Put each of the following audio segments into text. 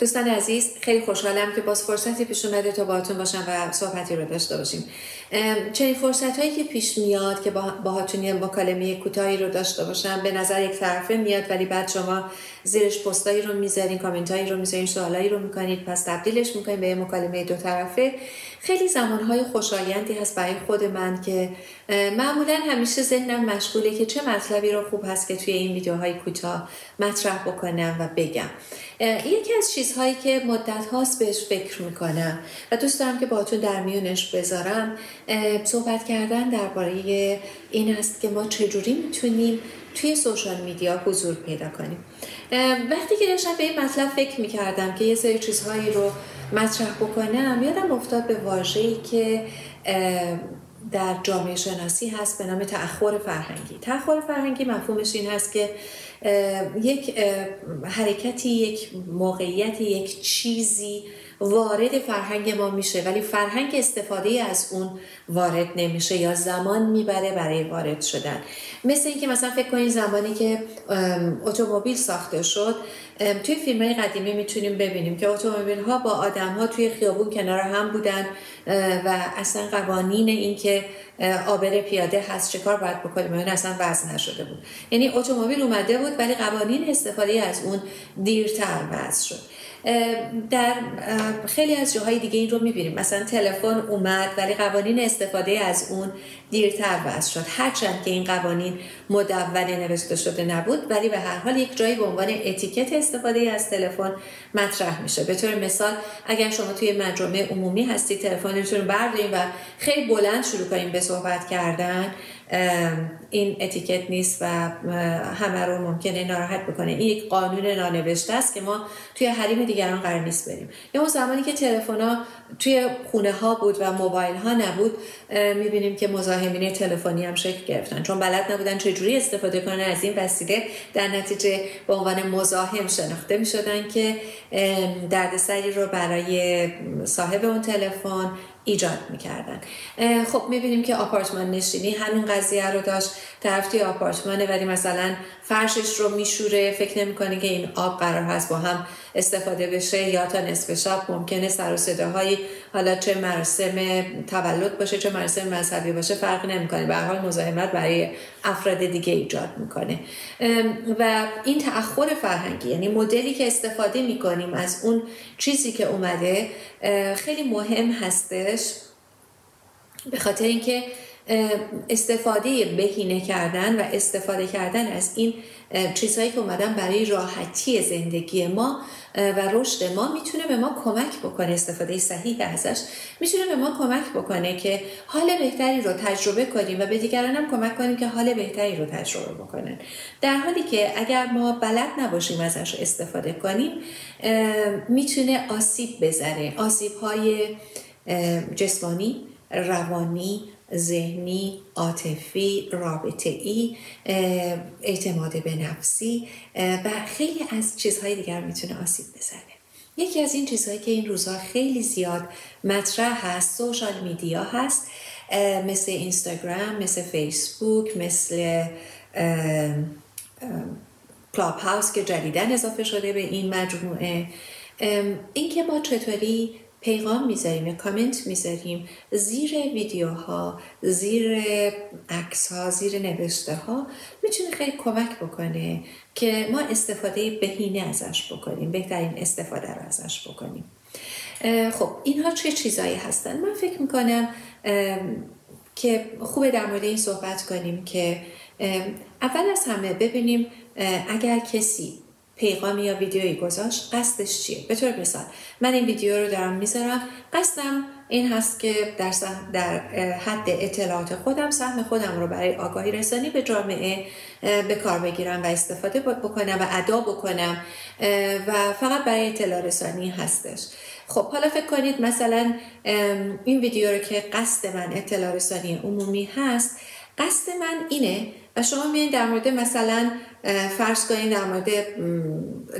دوستان عزیز خیلی خوشحالم که باز فرصتی پیش اومده تا باهاتون باشم و صحبتی رو داشته باشیم. چنین فرصت هایی که پیش میاد که باهاتون یه مکالمه کوتاهی رو داشته باشم به نظر یک طرفه میاد ولی بعد شما زیرش پستایی رو می‌ذارین کامنتایی رو می‌ذارین سوالایی رو می‌کنید پس تبدیلش می‌کنید به یه مکالمه دو طرفه. خیلی زمانهای خوشایندی هست برای خود من که معمولا همیشه ذهنم مشغوله که چه مطلبی رو خوب هست که توی این ویدیوهای کوتاه مطرح بکنم و بگم. یکی از چیزهایی که مدت هاست بهش فکر می‌کنم و دوست دارم که باتون در میونش بذارم صحبت کردن درباره این است که ما چجوری می‌تونیم توی سوشال میدیا حضور پیدا کنیم. وقتی که داشتم به این مطلب فکر می‌کردم که یه سری چیزهایی رو مطرح بکنم یادم افتاد به واژه‌ای که در جامعه شناسی هست به نام تأخر فرهنگی. تأخر فرهنگی مفهومش این هست که یک حرکتی یک موقعیتی یک چیزی وارد فرهنگ ما میشه ولی فرهنگ استفاده از اون وارد نمیشه یا زمان می‌بره برای وارد شدن. مثل اینکه مثلا فکر کنید زمانی که اتومبیل ساخته شد توی فیلم قدیمی می‌تونیم ببینیم که اتومبیل ها با آدم ها توی خیابون کنار هم بودن و اصلا قوانین اینکه آبر پیاده هست چه کار باید بکنیم اون اصلا وضع نشده بود. یعنی اتومبیل اومده بود ولی قوانین استفاده از اون دیرتر وضع شد. در خیلی از جاهای دیگه این رو می‌بینیم. مثلا تلفن اومد ولی قوانین استفاده از اون دیرتر وضع شد هرچند که این قوانین مدون نوشته شده نبود ولی به هر حال یک جایی به عنوان اتیکت استفاده از تلفن مطرح میشه. به طور مثال اگر شما توی مجمع عمومی هستید تلفنتون رو بردارید و خیلی بلند شروع کنیم به صحبت کردن این اتیکت نیست و همه رو ممکنه ناراحت بکنه. این یک قانون نانوشته است که ما توی حریم دیگران قرار نیست بریم. یا اون زمانی که تلفن ها توی خونه ها بود و موبایل ها نبود می‌بینیم که مزاحمین تلفنی هم شکل گرفتن. چون بلد نبودن چجوری استفاده کنن از این وسیله در نتیجه به عنوان مزاحم شناخته می‌شدن که دردسری رو برای صاحب اون تلفن ایجاد می‌کردن. خب می‌بینیم که آپارتمان نشینی همین قضیه رو داشت. طرف توی آپارتمانه ولی مثلا فرشش رو میشوره فکر نمی‌کنه که این آب قرار هست با هم استفاده بشه یا تا نصف شب ممکنه سر و صداهایی حالا چه مراسم تولد باشه چه مراسم مذهبی باشه فرق نمی‌کنه. به حال مزاحمت برای افراد دیگه ایجاد می‌کنه. و این تأخر فرهنگی یعنی مدلی که استفاده می‌کنیم از اون چیزی که اومده خیلی مهم هستش به خاطر اینکه استفاده بهینه کردن و استفاده کردن از این چیزهایی که اومدن برای راحتی زندگی ما و رشد ما می‌تونه به ما کمک بکنه. استفاده صحیح ازش می‌تونه به ما کمک بکنه که حال بهتری رو تجربه کنیم و به دیگران هم کمک کنیم که حال بهتری رو تجربه بکنن. در حالی که اگر ما بلد نباشیم ازش استفاده کنیم می‌تونه آسیب بزنه. آسیب های جسمانی روانی ذهنی، عاطفی، رابطه ای، اعتماد به نفسی و خیلی از چیزهای دیگر می‌تونه آسیب بزنه. یکی از این چیزهایی که این روزها خیلی زیاد مطرح هست سوشال میدیا هست مثل اینستاگرام مثل فیسبوک مثل کلاب هاوس که جدیدن اضافه شده به این مجموعه اینکه ما چطوری پیغام می‌ذاریم یا کامنت می‌ذاریم زیر ویدیوها زیر عکس ها زیر نوشته ها می‌تونه خیلی کمک بکنه که ما استفاده بهینه ازش بکنیم بهترین استفاده رو ازش بکنیم. خب اینها چه چیزایی هستن؟ من فکر می‌کنم که خوبه در مورد این صحبت کنیم که اول از همه ببینیم اگر کسی پیغامی یا ویدیویی گذاشت قصدش چیه؟ به طور مثال من این ویدیو رو دارم می‌ذارم قصدم این هست که در, در حد اطلاعات خودم سهم خودم رو برای آگاهی رسانی به جامعه به کار بگیرم و استفاده بکنم و ادا بکنم و فقط برای اطلاع رسانی هستش. خب حالا فکر کنید مثلا این ویدیو رو که قصد من اطلاع رسانی عمومی هست قصد من اینه و شما میایین در مورد مثلا فرض کنید در مورد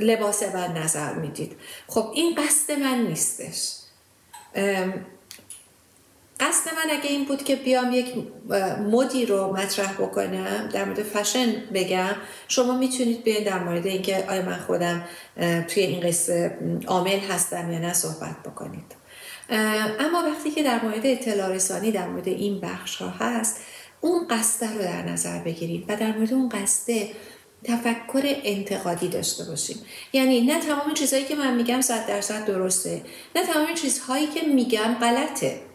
لباس من نظر می‌دید. خب این قصد من نیستش. قصد من اگه این بود که بیام یک مدی رو مطرح بکنم در مورد فشن بگم شما می‌تونید بیاین در مورد اینکه آیا من خودم توی این قصه عامل هستم یا نه صحبت بکنید. اما وقتی که در مورد اطلاع رسانی در مورد این بخش ها هست اون قصده رو در نظر بگیرید و در مورد اون قصده تفکر انتقادی داشته باشیم. یعنی نه تمام چیزهایی که من میگم صد درصد درسته نه تمام چیزهایی که میگم غلطه.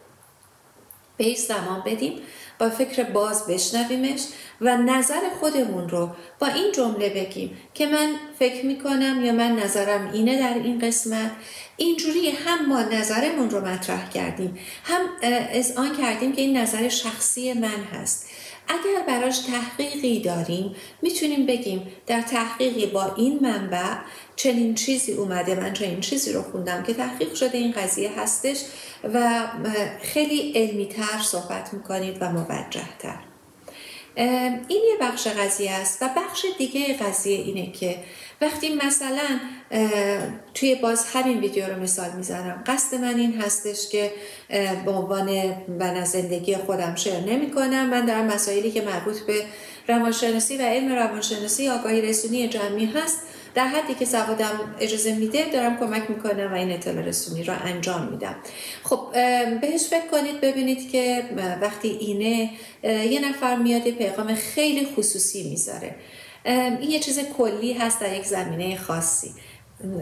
به زمان بدیم. با فکر باز بشنویمش و نظر خودمون رو با این جمله بگیم که من فکر می‌کنم یا من نظرم اینه در این قسمت. اینجوری هم ما نظرمون رو مطرح کردیم. هم از آن کردیم که این نظر شخصی من هست. اگر براش تحقیقی داریم می‌تونیم بگیم در تحقیقی با این منبع چنین چیزی اومده. من چنین چیزی رو خوندم که تحقیق شده این قضیه هستش و خیلی علمی تر صحبت می‌کنید و موجه تر این یه بخش قضیه است و بخش دیگه قضیه اینه که وقتی مثلا توی باز همین ویدیو رو مثال می‌زنم. قصد من این هستش که به عنوان من از زندگی خودم شعر نمی کنم من در مسائلی که مربوط به روانشناسی و علم روانشناسی آگاهی رسونی جمعی هست در حدی که سوادم اجازه میده دارم کمک می‌کنم و این اطلاع رسونی را انجام میدم. خب بهش فکر کنید ببینید که وقتی اینه یه نفر میاد یه پیغام خیلی خصوصی می‌ذاره. این یه چیز کلی هست در یک زمینه خاصی.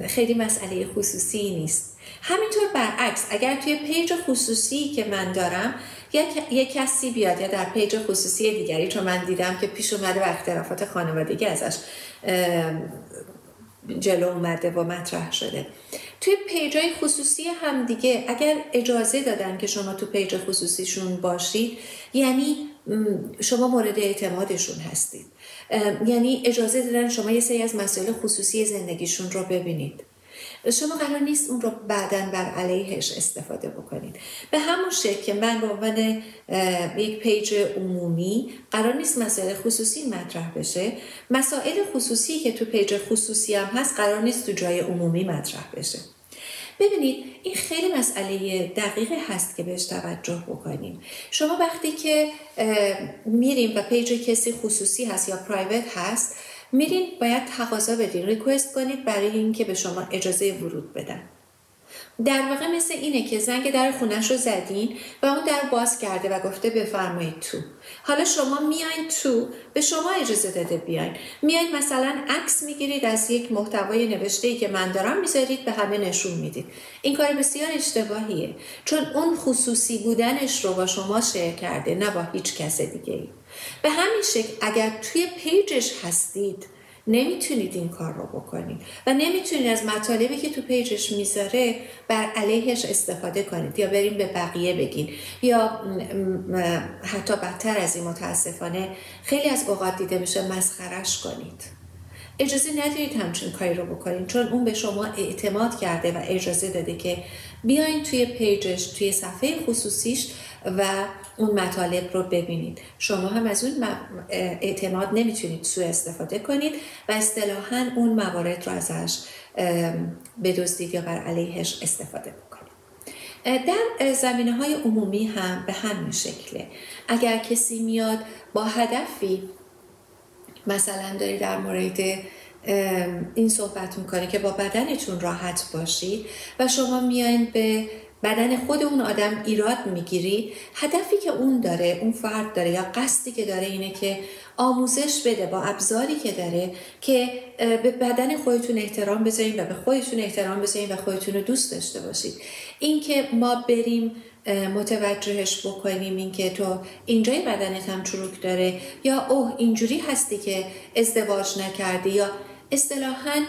خیلی مسئله خصوصی نیست. همینطور برعکس اگر توی page خصوصی که من دارم یک کسی بیاد یا در page خصوصی دیگری چون من دیدم که پیش اومده و اختلافات خانوادگی ازش جلو اومده و مطرح شده. توی page ای خصوصی هم دیگه اگر اجازه دادن که شما تو page خصوصیشون باشید یعنی شما مورد اعتمادشون هستید. یعنی اجازه دادن شما یه سری از مسائل خصوصی زندگیشون رو ببینید. شما قرار نیست اون رو بعدا بر علیهش استفاده بکنید. به همون شکل که من به عنوان یک page عمومی قرار نیست مسائل خصوصی مطرح بشه مسائل خصوصی که تو page خصوصی هم هست قرار نیست تو جای عمومی مطرح بشه. ببینید این خیلی مسئله دقیقی هست که بهش توجه بکنیم. شما وقتی که میریم و پیج کسی خصوصی هست یا پرایوت هست میرین باید تقاضا بدین ریکوست کنید برای اینکه به شما اجازه ورود بدن. در واقع مثل اینه که زنگ در خونش رو زدین و اون در باز کرده و گفته بفرمایید تو. حالا شما میایین تو به شما اجازه داده بیاین. میایین مثلا عکس می‌گیرید از یک محتوای نوشته ای که من دارم می‌ذارید به همه نشون می‌دید. این کار بسیار اشتباهیه چون اون خصوصی بودنش رو با شما share کرده نه با هیچ کس دیگه ای به همین شکل اگر توی page ش هستید نمی‌تونید این کار رو بکنید و نمی‌تونید از مطالبی که تو page ش می‌ذاره بر علیهش استفاده کنید یا برین به بقیه بگین. یا حتی بدتر از این متاسفانه خیلی از اوقات دیده میشه مسخرش کنید. اجازه ندارید همچین کاری رو بکنید چون اون به شما اعتماد کرده و اجازه داده که بیاین توی پیجش توی صفحه خصوصیش و اون مطالب رو ببینید. شما هم از اون اعتماد نمی‌تونید سوء استفاده کنید و اصطلاحا اون موارد رو ازش بدزدید یا بر علیهش استفاده بکنید. در زمینه های عمومی هم به همین شکله. اگر کسی میاد با هدفی مثلا داری در مورد این صحبت می‌کنه که با بدنتون راحت باشید و شما میایین به بدن خود اون آدم ایراد می‌گیری هدفی که اون داره اون فرد داره یا قصدی که داره اینه که آموزش بده با ابزاری که داره که به بدن خودتون احترام بذارین و به خودتون احترام بذارین و خودتون رو دوست داشته باشید. اینکه ما بریم متوجهش بکنیم اینکه تو اینجای بدنت هم چروک داره یا اوه اینجوری هستی که ازدواج نکردی یا اصطلاحا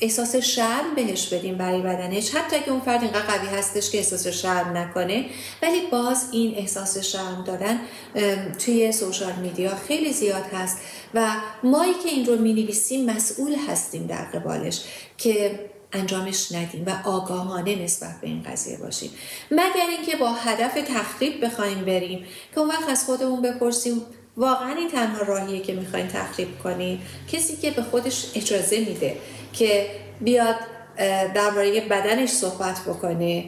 احساس شرم بهش بدیم برای بدنش. حتی اگه اون فرد اینقدر قوی هستش که احساس شرم نکنه. ولی باز این احساس شرم دادن توی سوشال میدیا خیلی زیاد هست. و مایی که این رو می نویسیم مسئول هستیم در قبالش که انجامش ندیم و آگاهانه نسبت به این قضیه باشیم. مگر اینکه با هدف تخریب بخوایم بریم که اون وقت از خودمون بپرسیم واقعا این تنها راهیه که می‌خواین تخریب کنیم کسی که به خودش اجازه میده که بیاد درباره بدنش صحبت بکنه.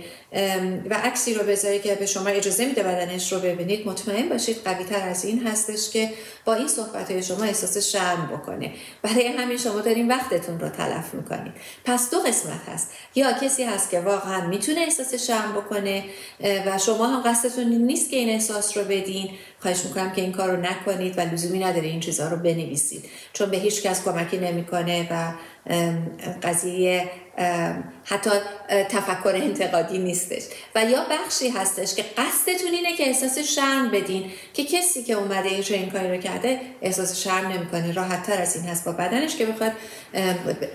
و عکسی رو بذاری که به شما اجازه میده بدنش رو ببینید. مطمئن باشید قوی تر از این هستش که با این صحبت های شما احساس شرم بکنه. برای همین شما دارین وقتتون رو تلف می‌کنید. پس دو قسمت هست. یا کسی هست که واقعا می‌تونه احساس شرم بکنه و شما هم قصدتون نیست که این احساس رو بدین. خواهش می‌کنم که این کار رو نکنید و لزومی نداره این چیزها رو بنویسید. چون به هیچ کس کمکی نمی‌کنه و قضیه حتی تفکر انتقادی نیستش. و یا بخشی هستش که قصدتون اینه که احساس شرم بدین که کسی که اومده یه این کاری رو کرده احساس شرم نمی‌کنه. راحت تر از این هست با بدنش که بخواد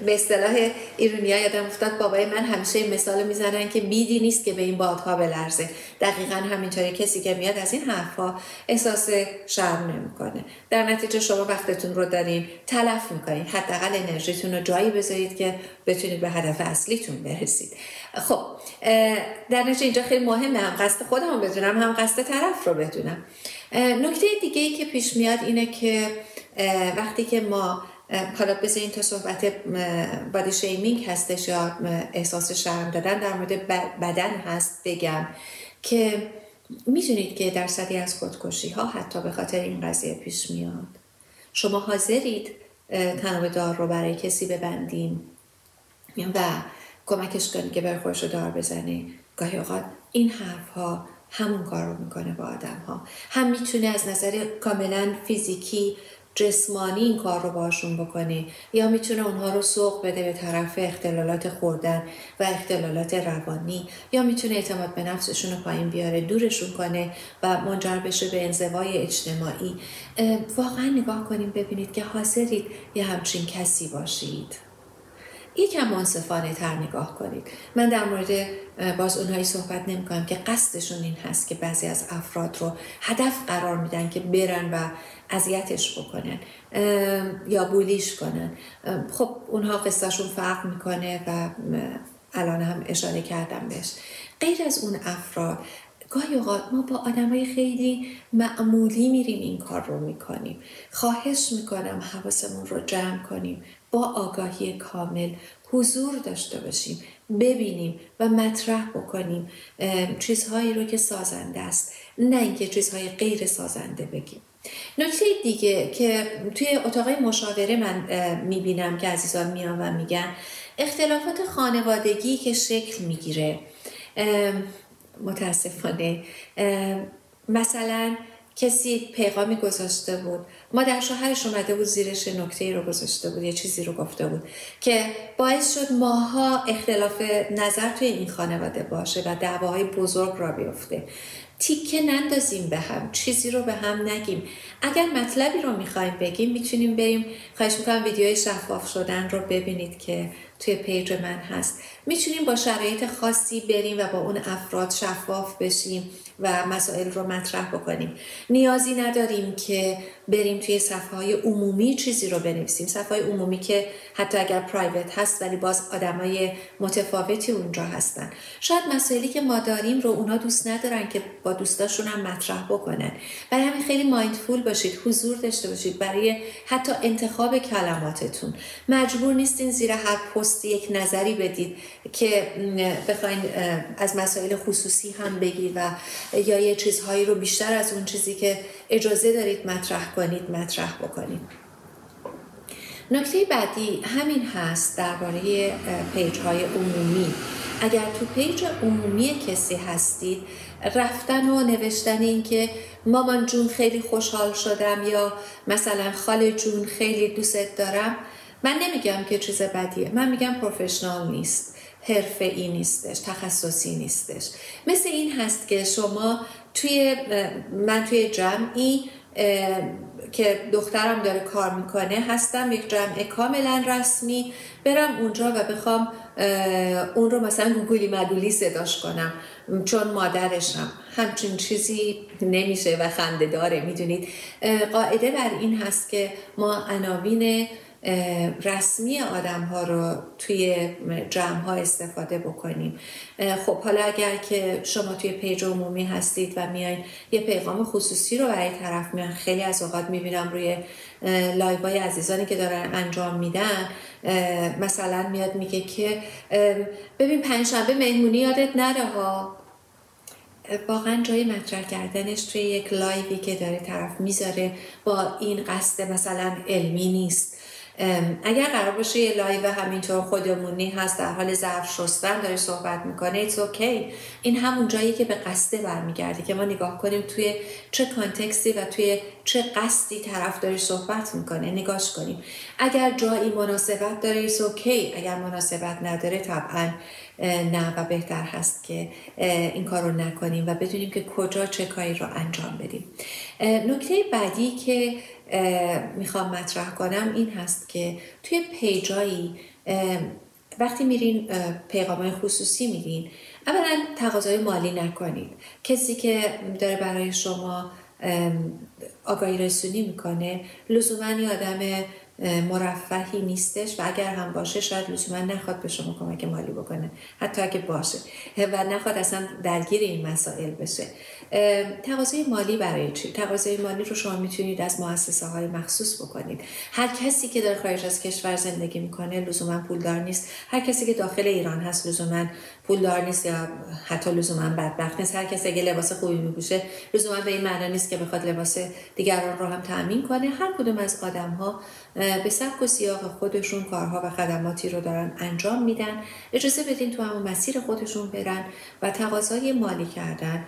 به اصطلاح ایرونیا یادم افتاد بابای من همیشه مثال می‌زنن که بیدی نیست که به این بادها بلرزه. دقیقا همینطوری کسی که میاد از این حرفها احساس شرم نمی‌کنه. در نتیجه شما وقتتون رو دارین تلف می‌کنین. حداقل انرژیتون رو جایی بذارید که بتونید به هدف اصلیتون برسید. خب در نتیجه اینجا خیلی مهمه هم قصد خودم بدونم هم قصد طرف رو بدونم. نکته دیگه ای که پیش میاد اینه که وقتی که ما حالا بذارین تا صحبت بادی شیمینگ هستش یا احساس شرم دادن در مورد بدن هست بگم که می‌دونید که درصدی از خودکشی ها حتی به خاطر این قضیه پیش میاد. شما حاضرید تناب دار رو برای کسی ببندین؟ و کمکش کنید که بر خودش رو دار بزنه گاهی اوقات این حرف ها همون کار رو می‌کنه با آدم ها هم می‌تونه از نظر کاملا فیزیکی جسمانی این کار رو باشون بکنه. یا می‌تونه اونها رو سوق بده به طرف اختلالات خوردن و اختلالات روانی. یا می‌تونه اعتماد به نفسشون رو پایین بیاره دورشون کنه و منجر بشه به انزوای اجتماعی. واقعا نگاه کنیم ببینید که حاضرید یه همچین کسی باشید. یکم منصفانه تر نگاه کنید. من در مورد باز اونهایی صحبت نمی کنم که قصدشون این هست که بعضی از افراد رو هدف قرار میدن که برن و اذیتش بکنن یا بولیش کنن. خب اونها قصهشون فرق می‌کنه و الان هم اشاره کردم بهش. غیر از اون افراد گاهی اوقات ما با آدمای خیلی معمولی میریم این کار رو می‌کنیم. خواهش می‌کنم حواسمون رو جمع کنیم. با آگاهی کامل حضور داشته باشیم ببینیم و مطرح بکنیم چیزهایی رو که سازنده است نه اینکه چیزهای غیر سازنده بگیم. نکته دیگه که توی اتاق مشاوره من می‌بینم که عزیزان میان و میگن اختلافات خانوادگی که شکل می‌گیره. متاسفانه. مثلا کسی پیغامی گذاشته بود. ما در شوهرش اومده بود زیرش نکته رو گذاشته بود یه چیزی رو گفته بود که باعث شد ماها اختلاف نظر توی این خانواده باشه و دعواهای بزرگ را بیفته. تیکه نندازیم به هم چیزی رو به هم نگیم. اگر مطلبی رو می‌خوایم بگیم می‌تونیم بریم. خواهش می‌کنم ویدیوهای شفاف شدن رو ببینید که توی پیج من هست. می‌تونیم با شرایط خاصی بریم و با اون افراد شفاف بشیم و مسائل رو مطرح بکنیم. نیازی نداریم که بریم توی صفحه های عمومی چیزی رو بنویسیم. صفحه های عمومی که حتی اگر پرایوت هست ولی باز آدمای متفاوتی اونجا هستن. شاید مسائلی که ما داریم رو اونا دوست ندارن که با دوستاشون هم مطرح بکنن. برای همین خیلی مایندفول باشید حضور داشته باشید برای حتی انتخاب کلماتتون. مجبور نیستین زیر هر پست یک نظری بدید که بخواین از مسائل خصوصی هم بگید و یا یه چیزهایی رو بیشتر از اون چیزی که اجازه دارید مطرح کنید مطرح بکنید. نکته بعدی همین هست درباره page های عمومی. اگر تو page عمومی کسی هستید رفتن و نوشتن این که مامان جون خیلی خوشحال شدم یا مثلا خاله جون خیلی دوست دارم من نمیگم که چیز بدیه. من میگم پروفشنال نیست. حرفه ای نیستش تخصصی نیستش. مثل این هست که شما توی من توی جمعی که دخترم داره کار می‌کنه هستم یک جمع کاملا رسمی برم اونجا و بخوام اون رو مثلا گوگلی مدولی صداش کنم چون مادرشم. همچین چیزی نمیشه و خنده داره می‌دونید. قاعده بر این هست که ما عناوین رسمی آدم ها رو توی جمع ها استفاده بکنیم. خب حالا اگر که شما توی page عمومی هستید و میاین یه پیغام خصوصی رو برای طرف میان خیلی از اوقات می‌بینم روی live های عزیزانی که دارن انجام میدن مثلا میاد میگه که ببین پنجشنبه مهمونی یادت نره ها. واقعا جای مطرح کردنش توی یک live ی که داره طرف می‌ذاره با این قصد مثلا علمی نیست. اگر قرار باشه یه live همینطور خودمونی هست در حال ظرف شستن داره صحبت می‌کنه it's okay این همون جایی که به قصده برمیگرده که ما نگاه کنیم توی چه context ی و توی چه قصدی طرف داره صحبت می‌کنه نگاش کنیم. اگر جایی مناسبت داره ایتس اوکی اگر مناسبت نداره طبعا نه و بهتر هست که این کار رو نکنیم و بدونیم که کجا چه کاری رو انجام بدیم. نکته بعدی که می‌خوام مطرح کنم این هست که توی پیجایی وقتی میرین پیغام خصوصی میرین اولا تقاضای مالی نکنید. کسی که داره برای شما آگاهی رسونی می‌کنه لزوما یه آدم مرفهی نیستش و اگر هم باشه شاید لزوما نخواد به شما کمک مالی بکنه. حتی اگه باشه. و نخواد اصلا درگیر این مسائل بشه. تقاضای مالی برای چی؟ تقاضای مالی رو شما می‌تونید از مؤسسه های مخصوص بکنید. هر کسی که در خارج از کشور زندگی می‌کنه لزوما پولدار نیست. هر کسی که داخل ایران هست لزوما پولدار نیست یا حتی لزوما بدبخت نیست. هر کسی که لباس خوبی میپوشه لزوما به این معنا نیست که بخواد لباس دیگران رو هم تأمین کنه. هر کدوم از آدم ها به سبک و سیاق خودشون کارها و خدماتی رو دارن انجام میدن. اجازه بدین تو همون مسیر خودشون برن و تقاضای مالی کردن.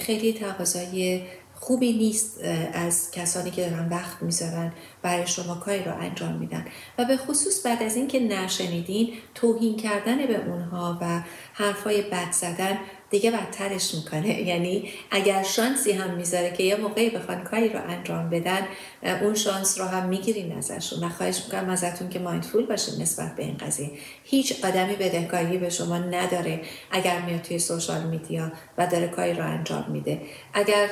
خیلی تقاضای خوبی نیست از کسانی که دارن وقت می‌ذارن برای شما کاری رو انجام میدن. و به خصوص بعد از اینکه نشنیدین توهین کردن به اونها و حرفای بد زدن دیگه بدترش می‌کنه. یعنی اگر شانسی هم می‌ذاره که یه موقعی بخوان کاری رو انجام بدن اون شانس رو هم می‌گیرین ازشون. و خواهش می‌کنم ازتون که مایندفول باشین نسبت به این قضیه. هیچ آدمی بدهکاری به شما نداره اگر میاد توی سوشال میدیا و داره کاری رو انجام میده. اگر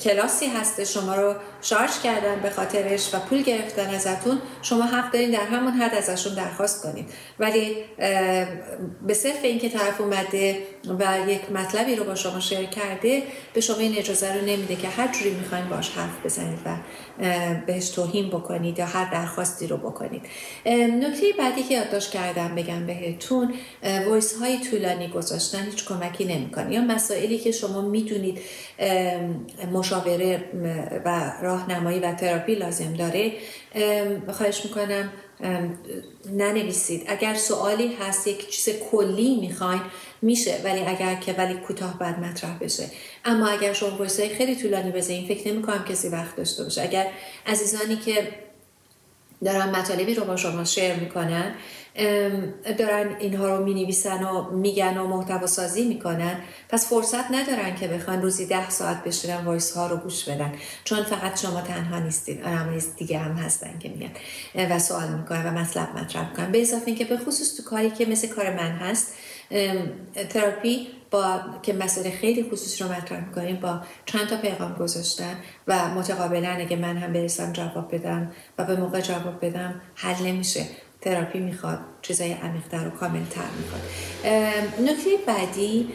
کلاسی هست شما رو شارژ کردن به خاطرش و پول گرفتن ازتون شما حق دارین در همون حد ازشون درخواست کنید. ولی به صرف اینکه طرف اومده و یک مطلبی رو با شما share کرده به شما این اجازه رو نمیده که هر جوری می‌خواین باش حرف بزنید. و بهش توهین بکنید یا هر درخواستی رو بکنید. نکته بعدی که یادداشت کردم بگم بهتون voice های طولانی گذاشتن هیچ کمکی نمی‌کنه. یا مسائلی که شما می‌دونید مشاوره و راهنمایی و تراپی لازم داره خواهش می‌کنم ننویسید. اگر سوالی هست یک چیز کلی می‌خواین میشه ولی اگر که ولی کوتاه بعد مطرح بشه. اما اگر شما voice ای خیلی طولانی بزنین فکر نمی کنم کسی وقت داشته باشه. اگر عزیزانی که دارن مطالبی رو با شما share می‌کنن دارن اینها رو می نویسن و میگن و محتوا سازی می‌کنن پس فرصت ندارن که بخوان روزی ده ساعت بشینن voice ها رو گوش بدن. چون فقط شما تنها نیستید آدم دیگه هم هستن که میگن و سوال می‌کنن و مطلب مطرح می‌کنن. به اضافه اینکه به خصوص تو کاری که مثل کار من هست تراپی با که مسئله خیلی خصوصی رو مطرح می‌کنیم با چند تا پیغام گذاشتن و متقابلا اگه من هم برسم جواب بدم و به موقع جواب بدم حل نمیشه. تراپی می‌خواد چیزای عمیقتر و کاملتر می‌خواد. نکته بعدی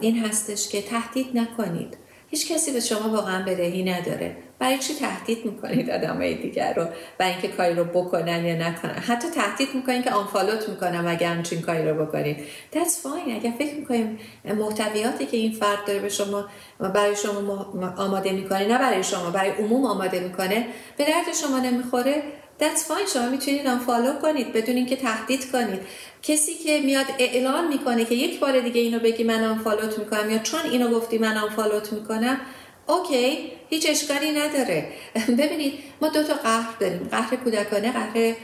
این هستش که تهدید نکنید. هیچ کسی به شما واقعا بدهی نداره. برای چی تهدید می‌کنید آدمای دیگر رو برای اینکه کاری رو بکنن یا نکنن؟ حتی تهدید می‌کنید که آنفالوت می‌کنم اگه همچین کاری رو بکنید. That's fine. اگر فکر می‌کنیم محتویاتی که این فرد داره به شما برای شما آماده می‌کنه نه برای شما برای عموم آماده می‌کنه به درد شما نمی‌خوره. That's fine. شما می‌تونید آنفالو کنید بدون اینکه تهدید کنید. کسی که میاد اعلان می‌کنه که یک بار دیگه اینو بگی من unfollow ت می‌کنم یا چون اینو گفتی من unfollow ت می‌کنم okay هیچ اشکالی نداره. ببینید ما دو تا قهر داریم. قهر کودکانه قهر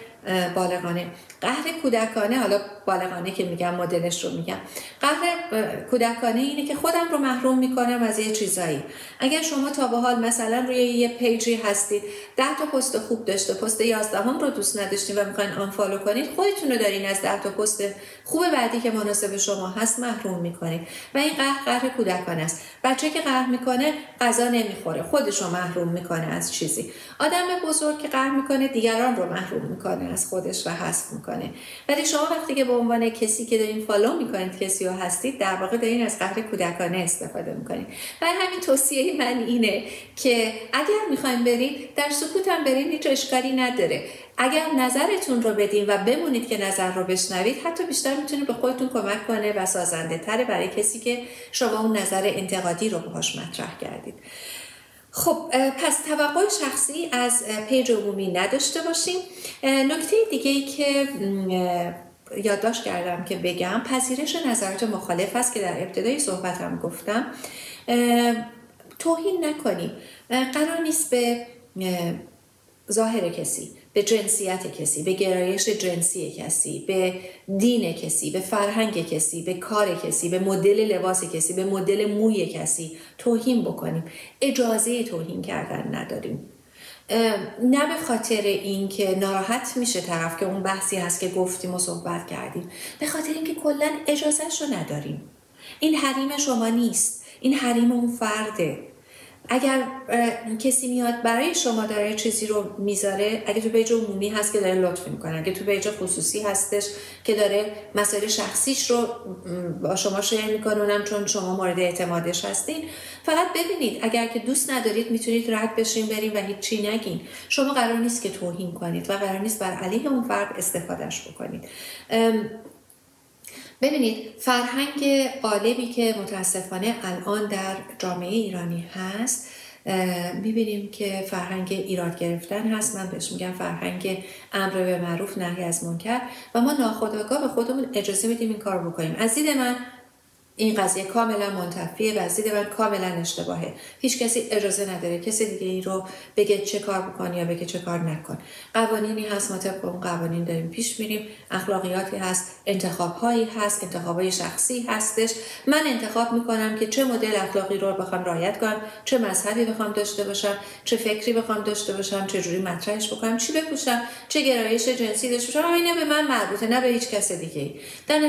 بالغانه. قهر کودکانه حالا بالغانه که میگم مدلش رو میگم. قهر کودکانه اینه که خودم رو محروم می‌کنم از یه چیزایی. اگر شما تا به حال مثلا روی یه page ی هستید ده تا پست خوب داشته پست 11 هم رو دوست نداشتید و می‌خواین unfollow کنید خودتون رو دارین از ده تا پست خوب بعدی که مناسب شما هست محروم می‌کنید و این قهر قهر کودکانه است. بچه که قهر می‌کنه غذا نمی‌خوره. خودش رو محروم می‌کنه از چیزی. آدم بزرگ که قهر می‌کنه دیگران رو محروم می‌کنه از خودش و حذف می‌کنه. ولی شما وقتی که به عنوان کسی که دارین فالو می‌کنید کسی رو هستید در واقع دارین از قهر کودکانه استفاده می‌کنید. و همین توصیه من اینه که اگر می‌خوایم برید در سکوت هم برید هیچ اشکالی نداره. اگر نظرتون رو بدین و بمونید که نظر رو بشنوید حتی بیشتر می‌تونه به خودتون کمک کنه و سازنده تره برای کسی که شما اون نظر انتقادی رو باهاش مطرح کردید. خب پس توقع شخصی از پیج عمومی نداشته باشیم. نکته دیگه ای که یادداشت کردم که بگم پذیرش نظرات مخالف است که در ابتدای صحبتم گفتم. توهین نکنیم. قرار نیست به ظاهر کسی به جنسیت کسی به گرایش جنسی کسی به دین کسی به فرهنگ کسی به کار کسی به مدل لباس کسی به مدل موی کسی توهین بکنیم. اجازه توهین کردن نداریم. نه به خاطر اینکه ناراحت میشه طرف که اون بحثی هست که گفتیم و صحبت کردیم. به خاطر اینکه کلا اجازهش رو نداریم. این حریم شما نیست. این حریم اون فرده. اگر کسی میاد برای شما داره چیزی رو می‌ذاره اگه تو page عمومی هست که داره لطف می‌کنه اگه تو page خصوصی هستش که داره مسائل شخصیش رو با شما share می‌کنه اونم چون شما مورد اعتمادش هستین. فقط ببینید اگر که دوست ندارید می‌تونید رد بشین برین و هیچی نگین. شما قرار نیست که توهین کنید و قرار نیست بر علیه اون فرد استفادهش بکنید. ببینید فرهنگ قالبی که متاسفانه الان در جامعه ایرانی هست می‌بینیم که فرهنگ ایراد گرفتن هست. من بهش میگم فرهنگ امر به معروف نهی از منکر. و ما ناخودآگاه به خودمون اجازه میدیم این کار بکنیم. از دید من این قضیه کاملا منتفیه و دید من کاملا اشتباهه. هیچ کسی اجازه نداره کسی دیگه ای رو بگه چه کار بکن یا بگه چه کار نکن. قوانینی هست ما طبق اون قوانین داریم پیش میریم. اخلاقیاتی هست انتخاب هایی هست انتخاب های شخصی هستش. من انتخاب می‌کنم که چه مدل اخلاقی رو بخوام رعایت کنم چه مذهبی بخوام داشته باشم چه فکری بخوام داشته باشم چه جوری مطرحش بکنم چی بپوشم چه گرایش جنسی داشته باشم. اینه به من مربوطه نه به هیچ کس دیگه در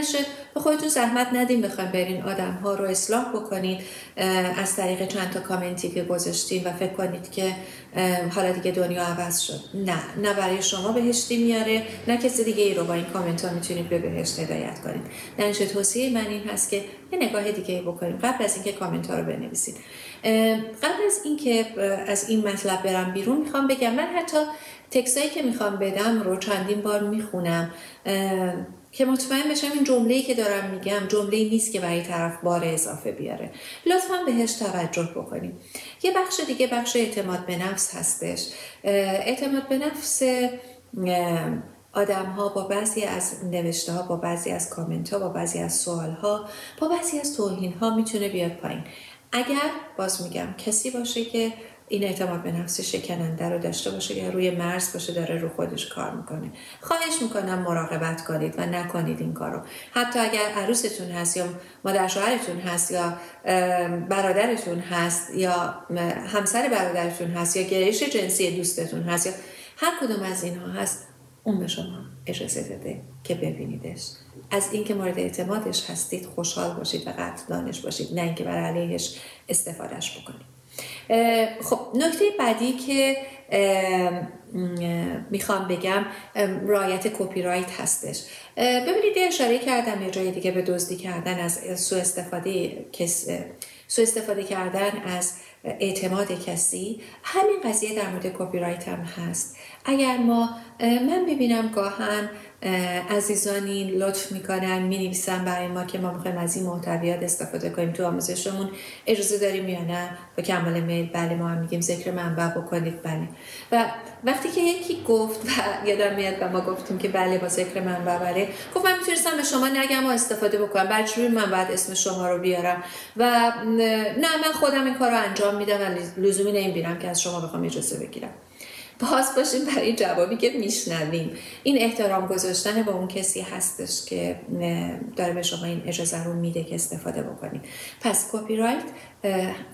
به خودتون زحمت ندیم بخوایم برین آدم ها رو اصلاح بکنید از طریق چند تا کامنتی که گذاشتیم و فکر کنید که حالا دیگه دنیا عوض شد. نه نه برای شما بهشتی میاره نه کسی دیگه ای رو با این کامنت ها می‌تونید به بهشت هدایت کنید. در توصیه من این هست که یه نگاه دیگه ای بکنیم. قبل از اینکه کامنت ها رو بنویسید. قبل از اینکه از این مطلب برم بیرون می‌خوام بگم من حتی تکسایی که می‌خوام بدم رو چندین بار می‌خونم. که مطمئن بشم این جمله‌ای که دارم میگم جمله نیست که برای طرف بار اضافه بیاره. لطفا بهش توجه بکنیم. یه بخش دیگه بخش اعتماد به نفس هستش. اعتماد به نفس آدم ها با بعضی از نوشته ها با بعضی از کامنت ها با بعضی از سوال ها با بعضی از توهین ها می‌تونه بیاد پایین. اگر باز میگم کسی باشه که این اعتماد به نفس شکننده رو داشته باشه یا روی مرز باشه داره رو خودش کار می‌کنه. خواهش می‌کنم مراقبت کنید و نکنید این کارو. حتی اگر عروستون هست یا مادر شوهرتون هست یا برادرتون هست یا همسر برادرتون هست یا گرایش جنسی دوستتون هست یا هر کدوم از اینها هست اون به شما اجازه داده که ببینیدش. از اینکه مورد اعتمادش هستید خوشحال باشید و قطع دانش باشید نه اینکه بر علیهش استفادهش بکنید. خب نکته بعدی که می‌خوام بگم رایت کپی رایت هستش ببینید اشاره کردم یه جای دیگه به دزدی کردن از سو استفاده کس سو استفاده کردن از اعتماد کسی. همین قضیه در مورد کپی رایت هم هست. اگر ما من ببینم گاهن عزیزانی لطف می‌کنن می‌نویسن برای ما که ما می‌خوایم از این محتویات استفاده کنیم تو آموزشمون. اجازه داریم یا نه؟ با کمال میل. بله ما هم میگیم ذکر منبع بکنید. بله. و وقتی که یکی گفت و یادم میاد و ما گفتیم که بله با ذکر منبع بله گفت من می‌تونستم به شما نگم و استفاده بکنم. برای من بعد اسم شما رو بیارم. و نه من خودم این کار رو انجام میدم و لزومی نمی‌بینم که از شما بخوام اجازه بگیرم. باز باشیم برای جوابی که میشنویم. این احترام گذاشتن با اون کسی هستش که داره به شما این اجازه رو میده که استفاده بکنیم. پس کپی رایت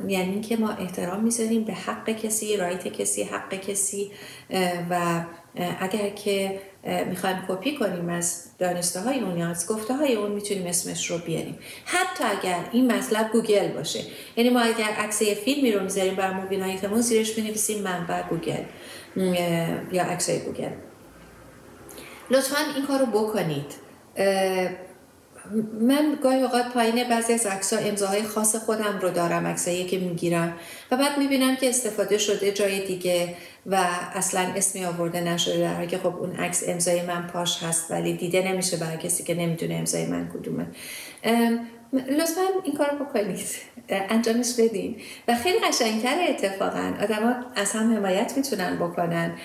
یعنی که ما احترام می‌ذاریم به حق کسی رایت کسی حق کسی و اگر که می‌خوایم کپی کنیم از دانسته های اون یا از گفته های اون می‌تونیم اسمش رو بیاریم. حتی اگر این مطلب گوگل باشه. یعنی ما اگر عکس فیلمی رو می‌ذاریم بر موبیل زیرش بنویسیم منبع گوگل. یا عکس گوگل. لطفا این کار رو بکنید. من گاهی اوقات پایین بعضی از عکس امضاهای خاص خودم رو دارم عکسایی که می‌گیرم. و بعد می‌بینم که استفاده شده جای دیگه و اصلا اسمی آورده نشده. در حالی که خب اون عکس امضای من پاش هست ولی دیده نمیشه برای کسی که نمی‌دونه امضای من کدومه. لطفا این کار بکنید. انجامش بدین. و خیلی قشنگتر اتفاقا. آدما از هم حمایت می‌تونن بکنن.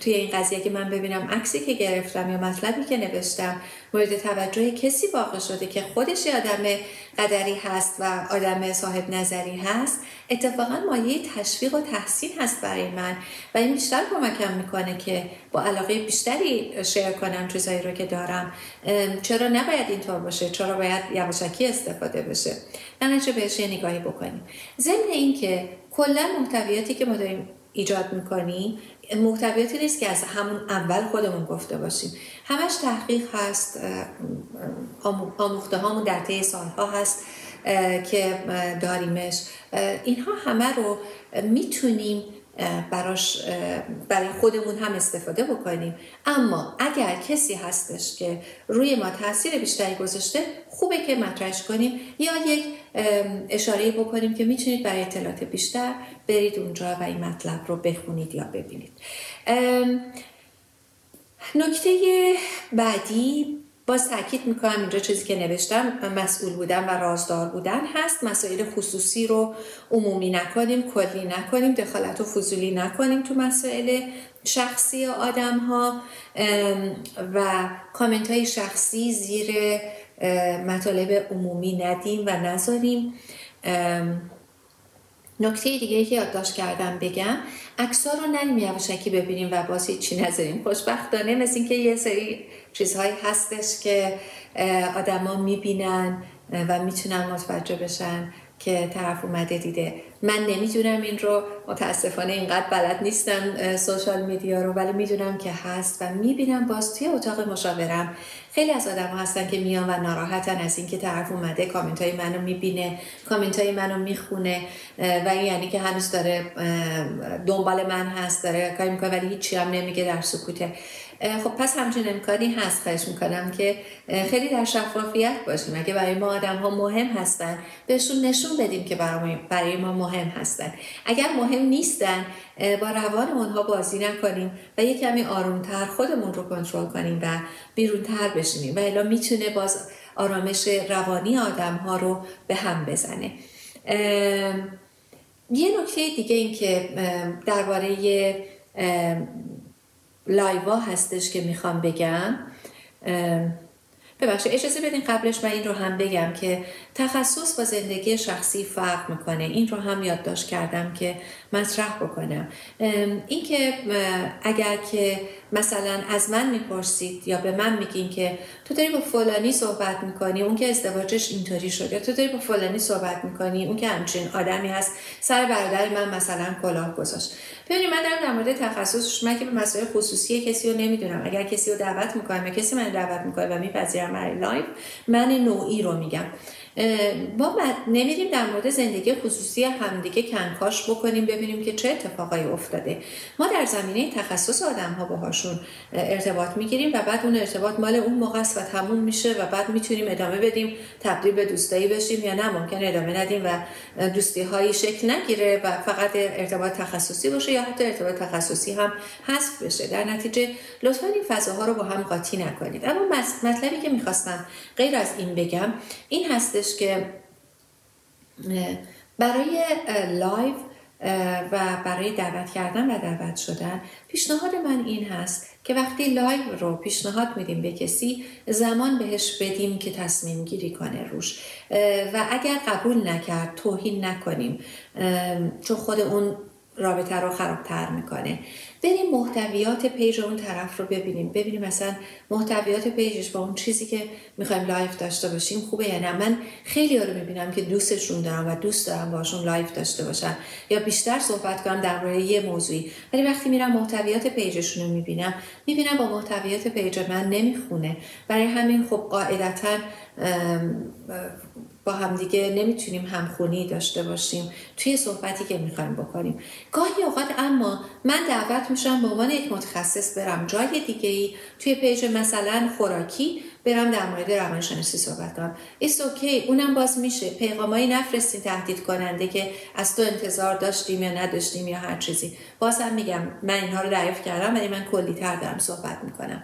توی این قضیه که من ببینم عکسی که گرفتم یا مطلبی که نوشتم. مورد توجه کسی واقع شده که خودش آدم قدری هست و آدم صاحب نظری هست اتفاقا مایه تشویق و تحسین هست برای من. و این بیشتر کمکم می‌کنه که با علاقه بیشتری شیر کنم چیزایی رو که دارم. چرا نباید اینطور باشه؟ چرا باید یواشکی استفاده بشه؟ نمیشه بهش یه نگاهی بکنیم. ضمن اینکه کلا محتویاتی که ما داریم ایجاد می‌کنیم محتویاتی نیست که از همون اول خودمون گفته باشیم. همش تحقیق هست آموخته هامون در طی سالها هست که داریمش. اینها همه رو می‌تونیم براش برای خودمون هم استفاده بکنیم. اما اگر کسی هستش که روی ما تاثیر بیشتری گذاشته خوبه که مطرحش کنیم یا یک اشاره بکنیم که می‌تونید برای اطلاعات بیشتر برید اونجا و این مطلب رو بخونید یا ببینید. نکته بعدی باز تاکید می‌کنم اینجا چیزی که نوشتم مسئول بودن و رازدار بودن هست. مسائل خصوصی رو عمومی نکنیم کلی نکنیم دخالت و فضولی نکنیم تو مسائل شخصی آدم ها و کامنت های شخصی زیر مطالب عمومی ندیم و نذاریم. نکته دیگه که یادداشت کردم بگم اکسا رو نریم یواشکی ببینیم و باز هیچی نذاریم. خوشبختانه مثل اینکه یه سری چیزهایی هستش که آدما می‌بینن و می‌تونن متوجه بشن. که طرف اومده دیده. من نمی‌دونم این رو متاسفانه اینقدر بلد نیستم سوشال میدیا رو ولی می‌دونم که هست و می‌بینم باز توی اتاق مشاورم. خیلی از آدم هستن که میان و ناراحتن از اینکه طرف اومده کامنت های منو می‌بینه کامنت های منو می‌خونه و این یعنی که هنوز داره دنبال من هست داره کاری می‌کنه ولی هیچی هم نمیگه در سکوته. خب پس همچین امکانی هست خواهش می‌کنم که خیلی در شفافیت باشیم. اگه برای ما آدم ها مهم هستن بهشون نشون بدیم که برای ما مهم هستن. اگر مهم نیستن با روان اونها بازی نکنیم و یه کمی آرومتر خودمون رو کنترل کنیم و بیرونتر بشینیم و الا می‌تونه باز آرامش روانی آدم ها رو به هم بزنه. یه نکته دیگه این که درباره لایوا هستش که می‌خوام بگم. ببخشید اجازه بدین قبلش من این رو هم بگم که تخصص با زندگی شخصی فرق می‌کنه. این رو هم یادداشت کردم که مطرح بکنم. اینکه اگر که مثلا از من می‌پرسید یا به من میگین که تو داری با فلانی صحبت می‌کنی اون که ازدواجش اینطوری شده تو داری با فلانی صحبت می‌کنی اون که همچین آدمی هست سر برادر من مثلا کلاه گذاشت. ببینید من در مورد تخصصش من که به مسائل خصوصی کسی رو نمی‌دونم. اگر کسی رو دعوت می‌کنم یا کسی من دعوت می‌کنه و میپذیرم برای لایو من نوعی رو میگم. ما نمیریم در مورد زندگی خصوصی همدیگه کنکاش بکنیم ببینیم که چه اتفاقایی افتاده. ما در زمینه تخصص آدم ها باهاشون ارتباط می‌گیریم و بعد اون ارتباط مال اون موقع است و تموم میشه و بعد می‌تونیم ادامه بدیم تبدیل به دوستایی بشیم یا نه ممکن ادامه ندیم و دوستی هایی شکل نگیره و فقط ارتباط تخصصی باشه یا حتی ارتباط تخصصی هم حذف بشه. در نتیجه لطفا این فضاها رو با هم قاطی نکنید. اما مطلبی که می‌خواستم غیر از این بگم این هستش که برای لایو و برای دعوت کردن و دعوت شدن پیشنهاد من این هست که وقتی لایو رو پیشنهاد میدیم به کسی زمان بهش بدیم که تصمیم گیری کنه روش. و اگر قبول نکرد توهین نکنیم چون خود اون رابطه رو خرابتر می‌کنه. بریم محتویات پیج اون طرف رو ببینیم. ببینیم مثلا محتویات پیجش با اون چیزی که می‌خوایم لایو داشته باشیم خوبه یا نه. من خیلی ها رو می‌بینم که دوستشون دارم و دوست دارم باشون لایو داشته باشم یا بیشتر صحبت کنم در مورد یه موضوعی. ولی وقتی میرم محتویات پیجشون رو می‌بینم می‌بینم با محتویات پیج من نمی‌خونه. برای همین خب قاعدتا با همدیگه نمی‌تونیم همخونی داشته باشیم. توی صحبتی که می‌خوایم بکنیم. گاهی اوقات اما من دعوت میشم به عنوان یک متخصص برم جای دیگه ای توی پیج مثلا خوراکی برم در مورد روانشناسی صحبت کنم. ایست اوکی اونم باز میشه. پیغامایی نفرستین تهدید کننده که از تو انتظار داشتیم یا نداشتیم یا هر چیزی. بازم میگم من اینها رو دریافت کردم ولی من کلی تر دارم صحبت می‌کنم.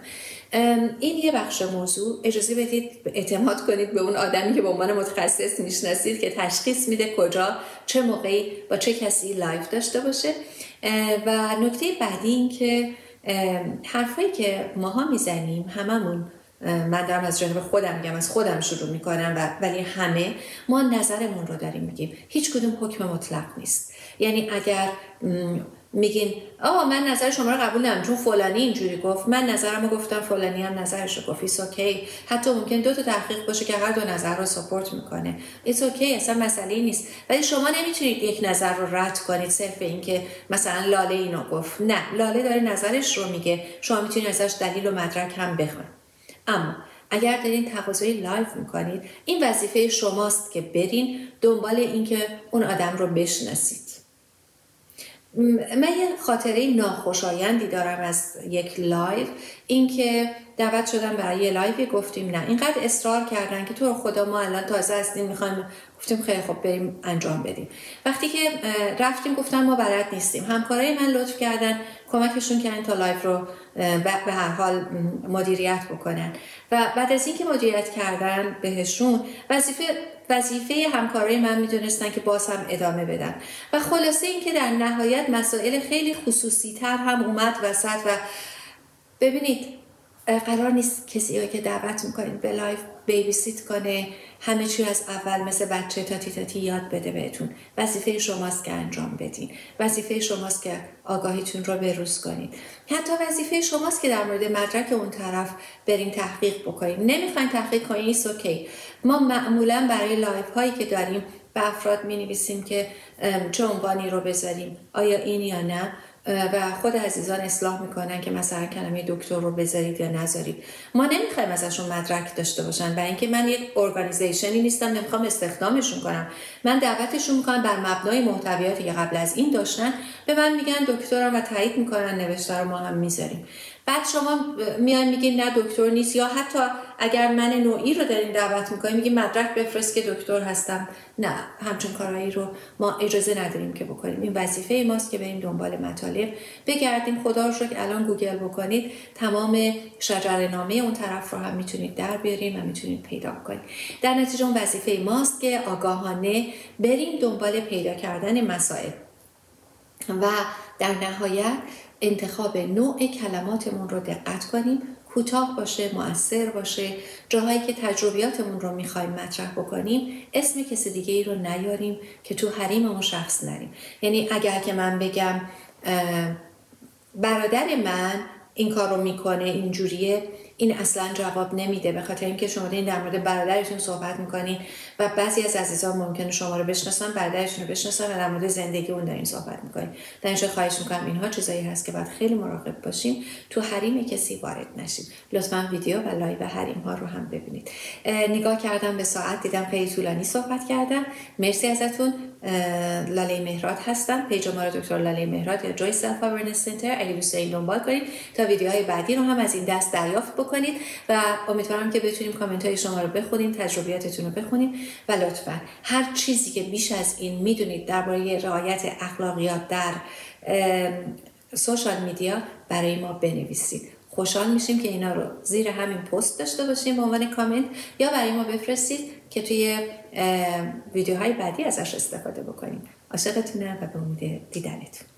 این یه بخش موضوع. اجازه بدید اعتماد کنید به اون آدمی که به عنوان متخصص می‌شناسید که تشخیص میده کجا چه موقعی با چه کسی لایو داشته باشه. و نکته بعدی این که حرفایی که ماها می‌زنیم هممون من دارم از جانب خودم میگم از خودم شروع می‌کنم و ولی همه ما نظرمون رو داریم میگیم. هیچ کدوم حکم مطلق نیست. یعنی اگر میگین آه من نظر شما رو قبول نمی‌کنم چون فلانی اینجوری گفت. من نظرمو گفتم فلانی هم نظرش رو گفت. It's okay حتی ممکن دو تا تحقیق باشه که هر دو نظر رو support می‌کنه. It's okay اصلا مسئله نیست. ولی شما نمی‌تونید یک نظر رو رد کنید صرف اینکه مثلا لاله اینو گفت. نه لاله داره نظرش رو میگه. شما می‌تونید ازش دلیل و مدرک هم بخواید. اما اگر دارین تقاضای لایو می‌کنید این وظیفه شماست که برین دنبال اینکه اون آدم رو بشناسید. من یه خاطره ناخوشایندی دارم از یک لایو. اینکه دعوت شدم برای یه لایو گفتیم. نه اینقدر اصرار کردن که تو رو خدا ما الان تازه هستیم می‌خوایم گفتیم خیلی خب بریم انجام بدیم. وقتی که رفتیم گفتن ما بلد نیستیم. همکارای من لطف کردن کمکشون کردن تا لایو رو به هر حال مدیریت بکنن. و بعد از اینکه مدیریت کردن بهشون وظیفه وظیفه همکارای من می‌دونستن که باز هم ادامه بدن. و خلاصه اینکه در نهایت مسائل خیلی خصوصی تر هم اومد وسط و ببینید قرار نیست کسی که دعوت می‌کنید به لایو babysit کنه همه چی از اول مثل بچه تاتی تاتی یاد بده بهتون. وظیفه شماست که انجام بدین. وظیفه شماست که آگاهیتون رو بروز کنید حتی وظیفه شماست که در مورد مدرک اون طرف برین تحقیق بکنید نمی‌خواین تحقیق کنید ایست اوکی ما معمولا برای لایو هایی که داریم به افراد می نویسیم که چه عنوانی رو بذاریم. آیا این یا نه؟ و خود عزیزان اصلاح می‌کنن که مثلا کلمه دکتر رو بذارید یا نذارید. ما نمی‌خوایم ازشون مدرک داشته باشن و اینکه من یک organization ی نیستم نمی‌خوام استخدامشون کنم. من دعوتشون می‌کنم بر مبنای محتویاتی که قبل از این داشتن به من میگن دکترم و تایید می‌کنن نوشته رو ما هم می‌ذاریم. بعد شما میان میگین نه دکتر نیست یا حتی اگر من نوعی رو دارین دعوت می‌کنین میگین مدرک بفرست که دکتر هستم. نه همچون کارهایی رو ما اجازه نداریم که بکنیم. این وظیفه ماست که بریم دنبال مطالب بگردیم. خدا رو که الان گوگل بکنید تمام شجر نامه اون طرف رو هم می‌تونید در بیاریم و می‌تونید پیدا کنید در نتیجه اون وظیفه ماست که آگاهانه بریم دنبال پیدا کردن مسائل. و در نهایت انتخاب نوع کلماتمون رو دقت کنیم. کوتاه باشه مؤثر باشه. جاهایی که تجربیاتمون رو می‌خوایم مطرح بکنیم اسم کسی دیگه ای رو نیاریم که تو حریم اون شخص نریم. یعنی اگر که من بگم برادر من این کار رو می‌کنه اینجوریه این اصلا جواب نمیده. به خاطر اینکه شما این در مورد برادرتون صحبت می‌کنین و بعضی از عزیزان ممکنه شما رو بشناسن برادرشون رو بشناسن و در مورد زندگی اون دارین صحبت می‌کنین. در اینجا خواهش می‌کنم اینها چیزایی هست که باید خیلی مراقب باشین. تو حریم کسی وارد نشین لطفا ویدیو و لایو حریم ها رو هم ببینید. نگاه کردم به ساعت دیدم خیلی طولانی صحبت کردم. مرسی ازتون. لاله مهراد هستم. پیج ما رو دکتر لاله مهراد یا Joy Self Center اگه دوست دارین دنبال کنید تا ویدیوهای بعدی رو هم از این دست دریافت بکنید و امیدوارم که بتونیم کامنت های شما رو بخونیم تجربیاتتون رو بخونیم. و لطفا هر چیزی که بیش از این می‌دونید درباره رعایت اخلاقیات در سوشال میدیا برای ما بنویسید. خوشحال میشیم که اینا رو زیر همین پست داشته باشیم به عنوان کامنت یا برای ما بفرستید که توی ویدیوهای بعدی ازش استفاده بکنیم. عاشقتونم و به امید دیدنتون.